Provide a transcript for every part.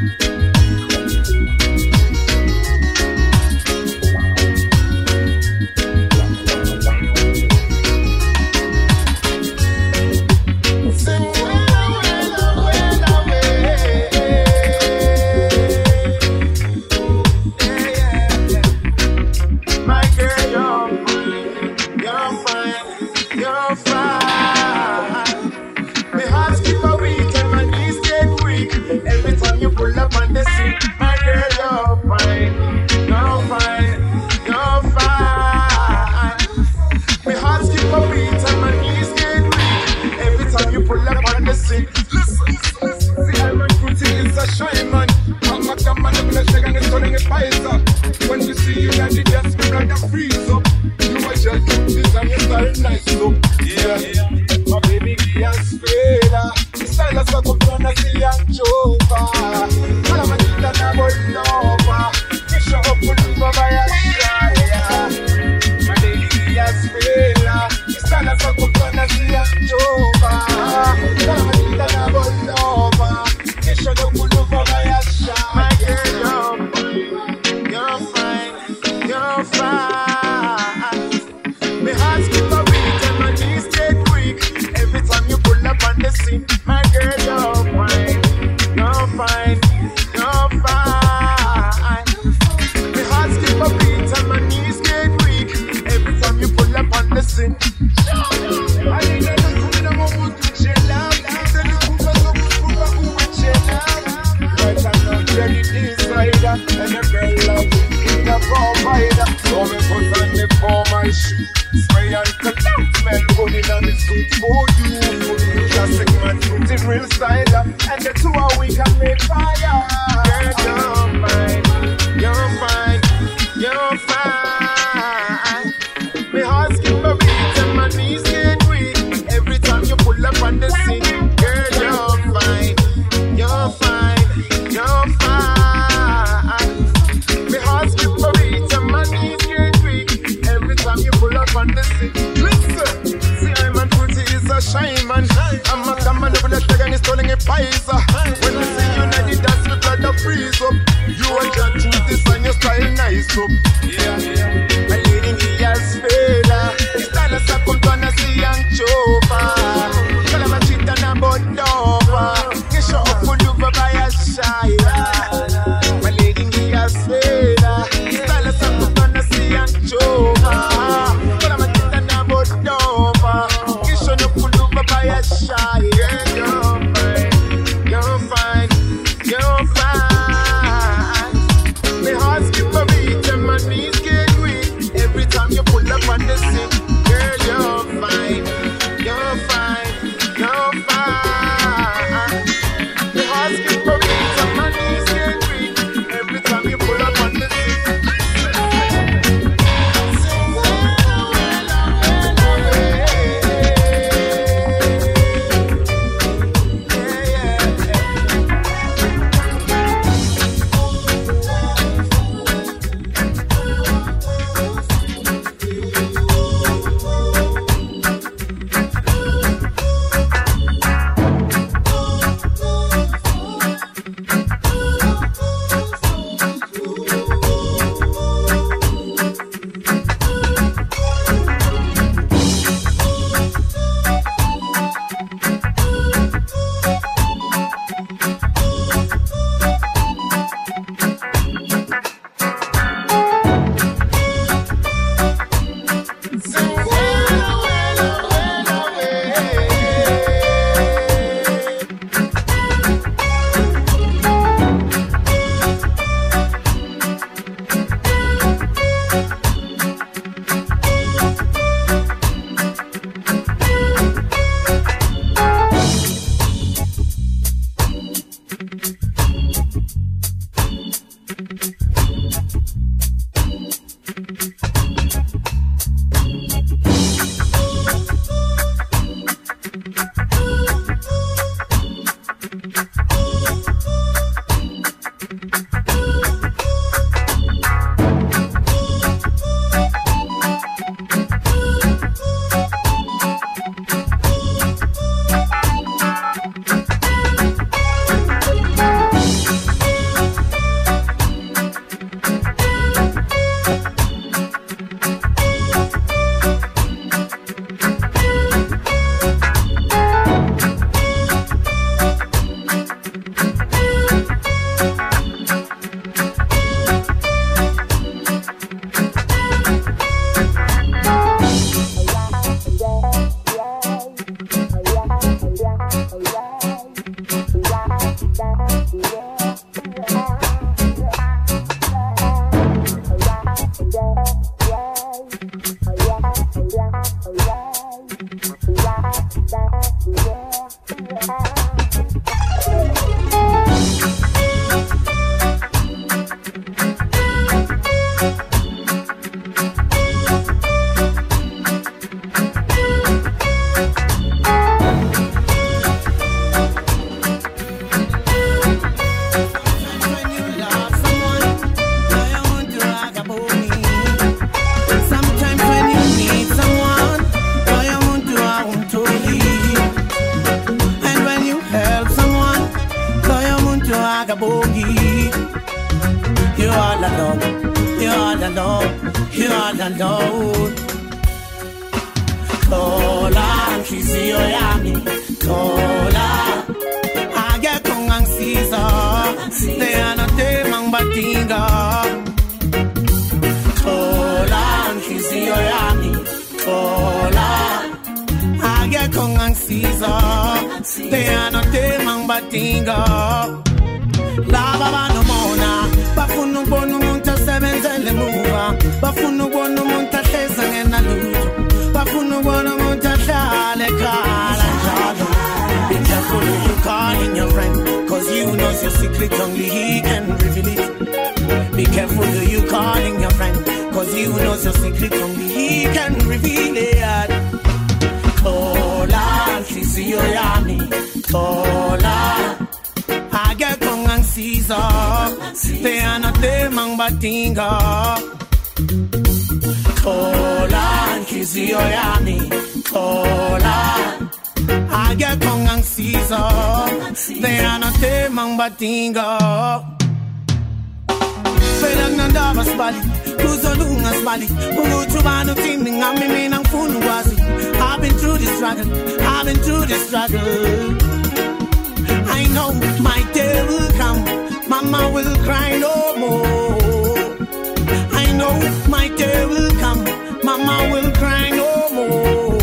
Mm-hmm. turning. When you see you, and it just me like a freeze up. You were just this and you started nice up. Yeah, yeah. My baby, Gia's failure. The style is the fantasy and joker. They are not no mona. Bafunu bonu munta seven zele muva. Bafunu bonu munta en. Bafunu bonu munta shale kala. Be careful who you calling your friend. Cause you know your secret only he can reveal it. Be careful who you calling your friend. Cause you knows your secret only he can reveal it. Oh. Violani Tola. Aga kong ang siso Te anate mang batingo Tola Kiziyoyani Tola. Aga kong ang siso Te anate mang batingo I've been through the struggle I've been through the struggle. I know my day will come Mama will cry no more. I know my day will come Mama will cry no more.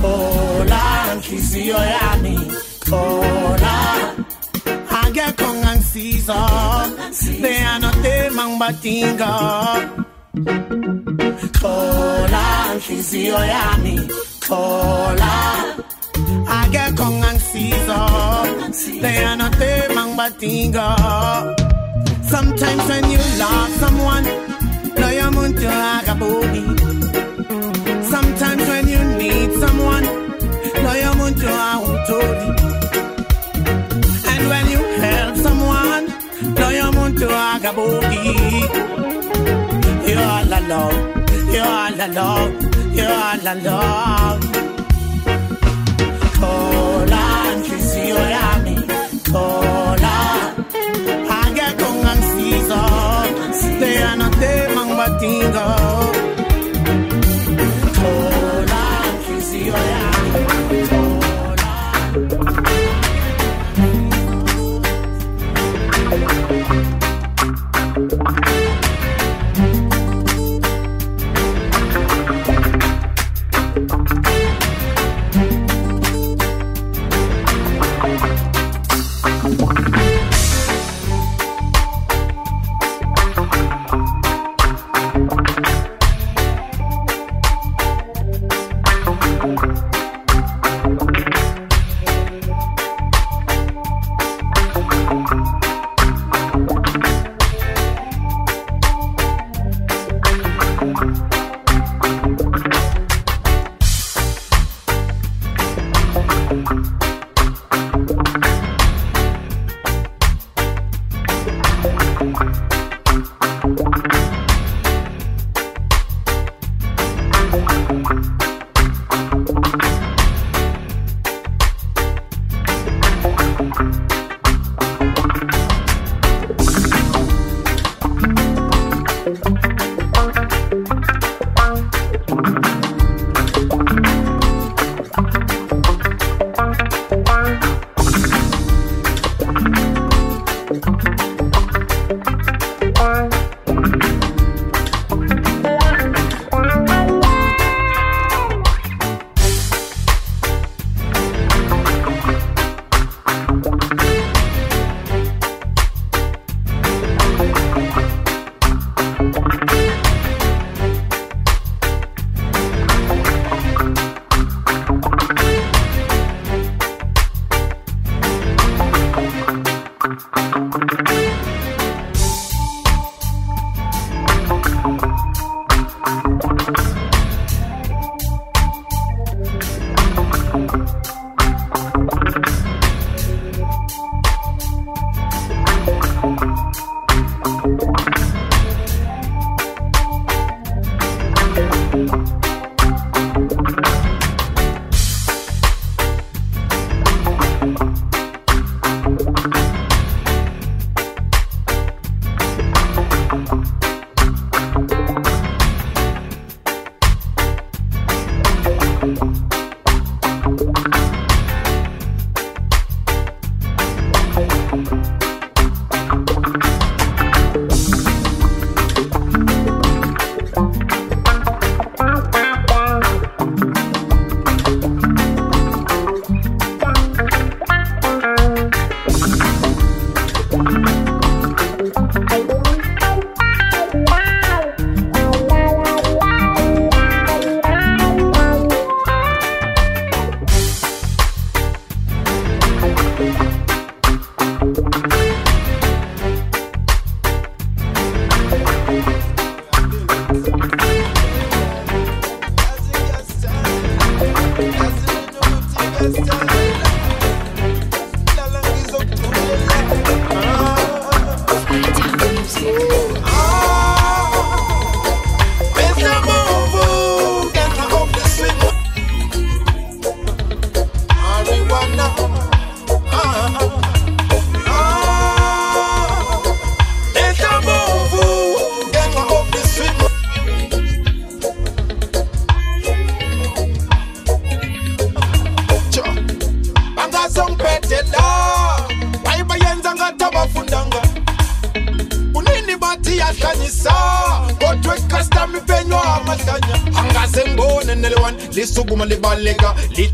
Kola nkisi yoyami Kola season. They are not teman batinga. Cola, inhliziyo yami. Cola. kong con season They are not teman batinga. Sometimes when you love someone, no your muntu agaboni. Sometimes when you need someone, no your muntu ahutoli. And when you don't want to. You're all alone. You're all alone. You're all alone. Cola, and Chrissy, you're kong ang season. Stay on a day.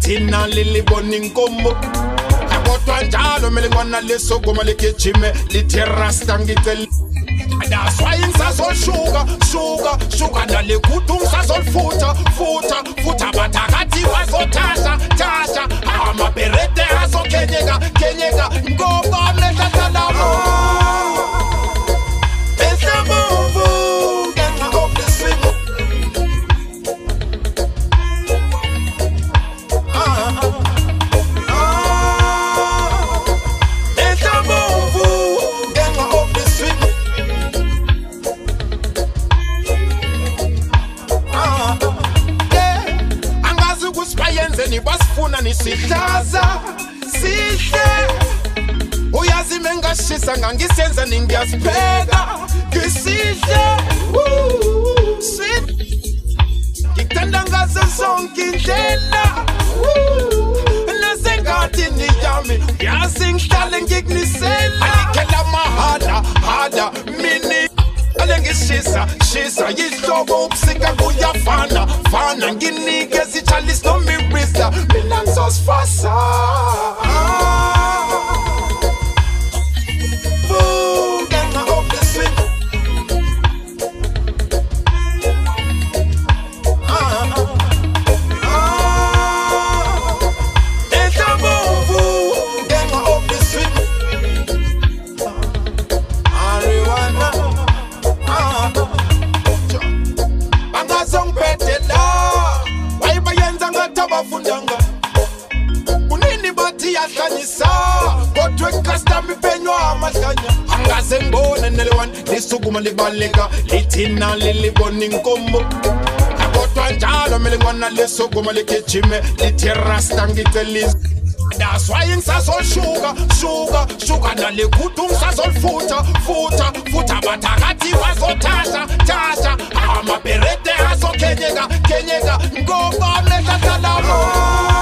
Lithina lilibona inkomo kodwa njalo mele ngwana lisukuma ligijime lithi rasta ngicela That's why ngisazoshuka shuka shuka nalekudu ngisazolifutha futha futha bathakathi wazothasha thasha amabherede azokhenyeka kenyeka ngishisa shisa yihlobo ubusika kuyafana fana nginike sitshalisi nomirisa mina ngizosifasa Boo, ah. sengibona nelewan lisukumo libaleka lithina lilibona inkomo. Kodwa njalo mele ngona lesogomo ligijime lithirasta ngicelisa That's why ngisazoshuka shuka shuka nalegudungu sazolifutha futha futha bathakathi bazothatha thatha amabherede azokhenyeka kenyeka ngoba mehla talamo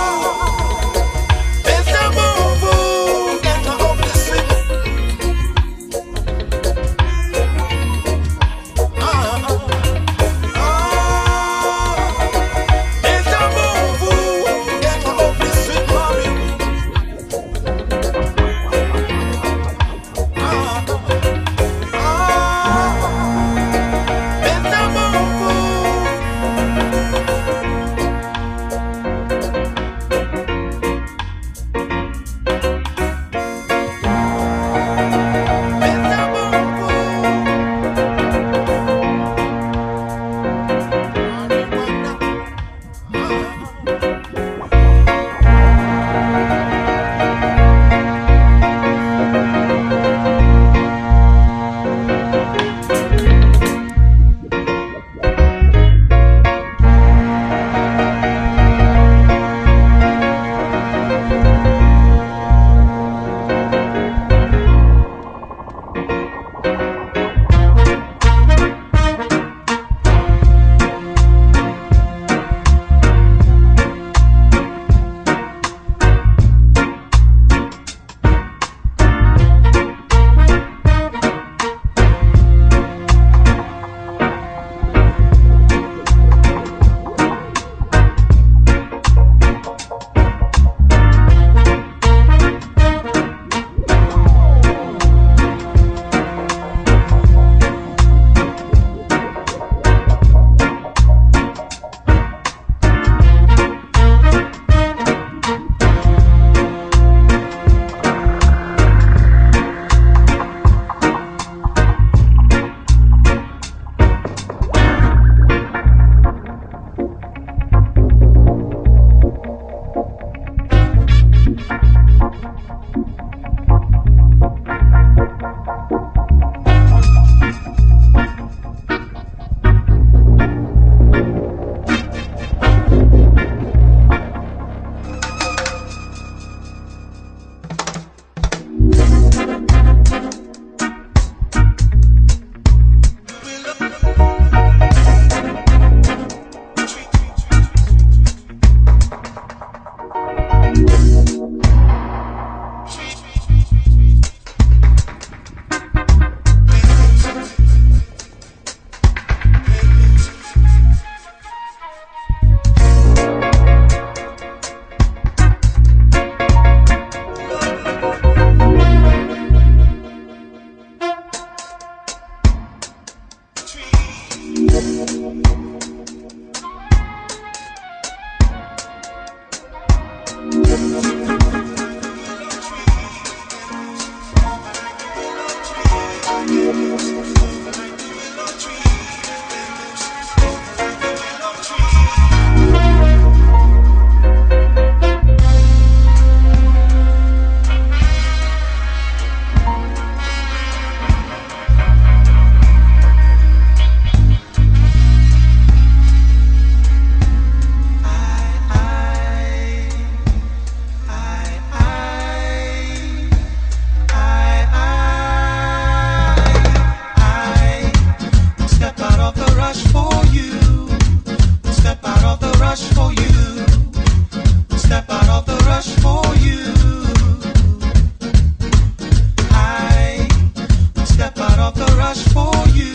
for you.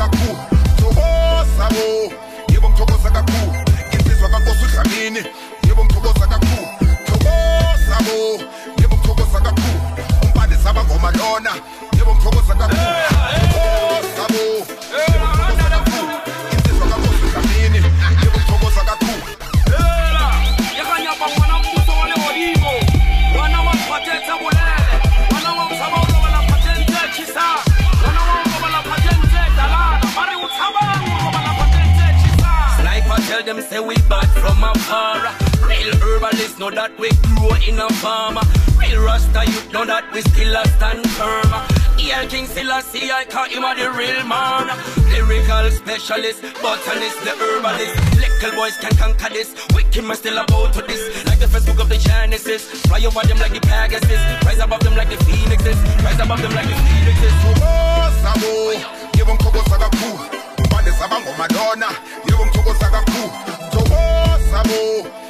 Them to go saga cool. So, oh, Sabo, give that we grow in a farm Real Rasta youth know that we still a stand firm Yeah, King Selassie, I call him a the real man. Lyrical specialist, botanist, the herbalist. Little boys can conquer this. Wicked man still about to this. Like the first book of the Genesis. Fly over them like the Pegasus. Rise above them like the phoenixes. Rise above them like the phoenixes. Oh, Sabo, give them Togo Saga cool. Body Sabango Madonna, give them Togo Saga cool. So, oh, Sabo, Togo Sabo,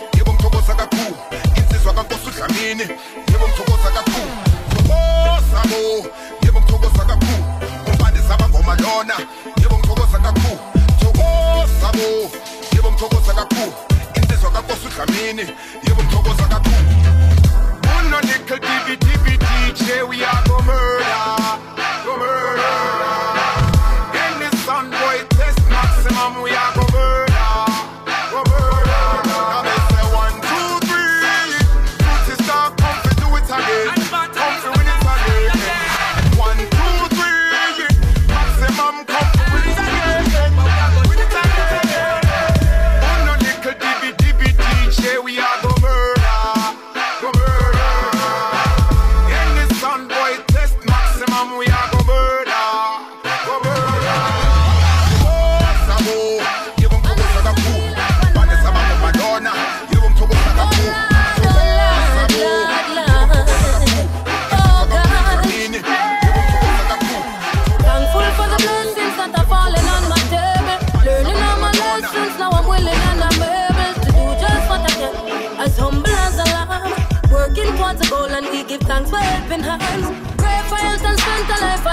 give them Togo Saga cool. Body Sabango Madonna, give them Togo Saga cool. So, oh, Sabo, give them Togo Saga cool. Insist Waka Kosu Kamini, give them Togo Saga cool. Uno nickel divi divi DJ, we are go murder, murder.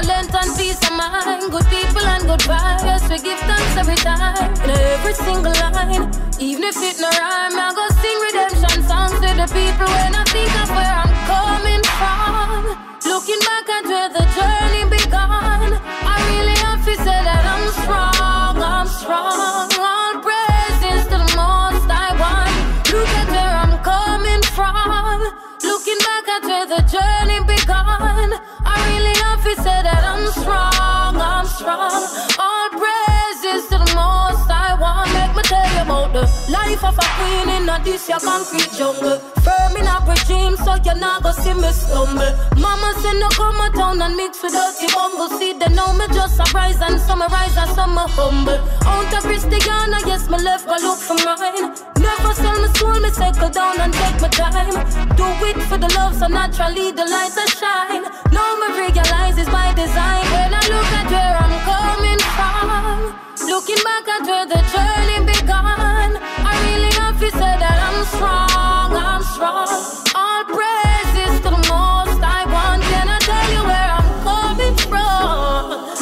For and peace of mind. Good people and good vibes, we give thanks every time. In every single line, even if it no rhyme, I go sing redemption songs to the people when I think of where I'm coming from. Looking back at where the journey began, I really have to say that I'm strong, I'm strong. All praises to the most I want. Look at where I'm coming from. Looking back at where the journey began, have to say that I'm strong, I'm strong. All the life of a queen in a this your concrete jungle. Firm in a regime, so you not go see me stumble. Mama say no come a town and mix with dirty bumble. See they know me just a rise and summarize as some humble. Out of Christiana, yes me left go look for mine. Never sell my soul, me settle down and take my time. Do it for the love, so naturally the lights will shine. Now me realize it's by design. When I look at where I'm coming from, looking back at where the journey began, I really have to say that I'm strong, I'm strong. All praises to the most I want. Can I tell you where I'm coming from?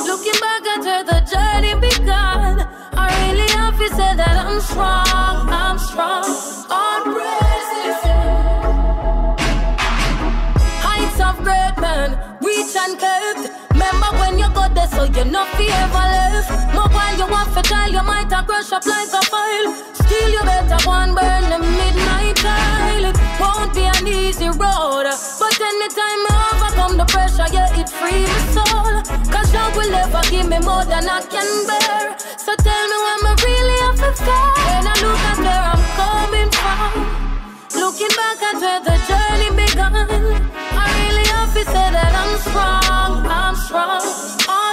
Looking back at where the journey began, I really have to say that I'm strong, I'm strong. All praises. Heights of great men, reach and curved. When you got there, so you know fear ever left. More while you want to die, you might have crush up like a file. Still, you better one burn the midnight tile. It won't be an easy road, but anytime I overcome the pressure, yeah, it free my soul. Cause love will never give me more than I can bear. So tell me when I really have to fair. When I look at where I'm coming from. Looking back at where the journey began, happy, say that I'm strong, I'm strong.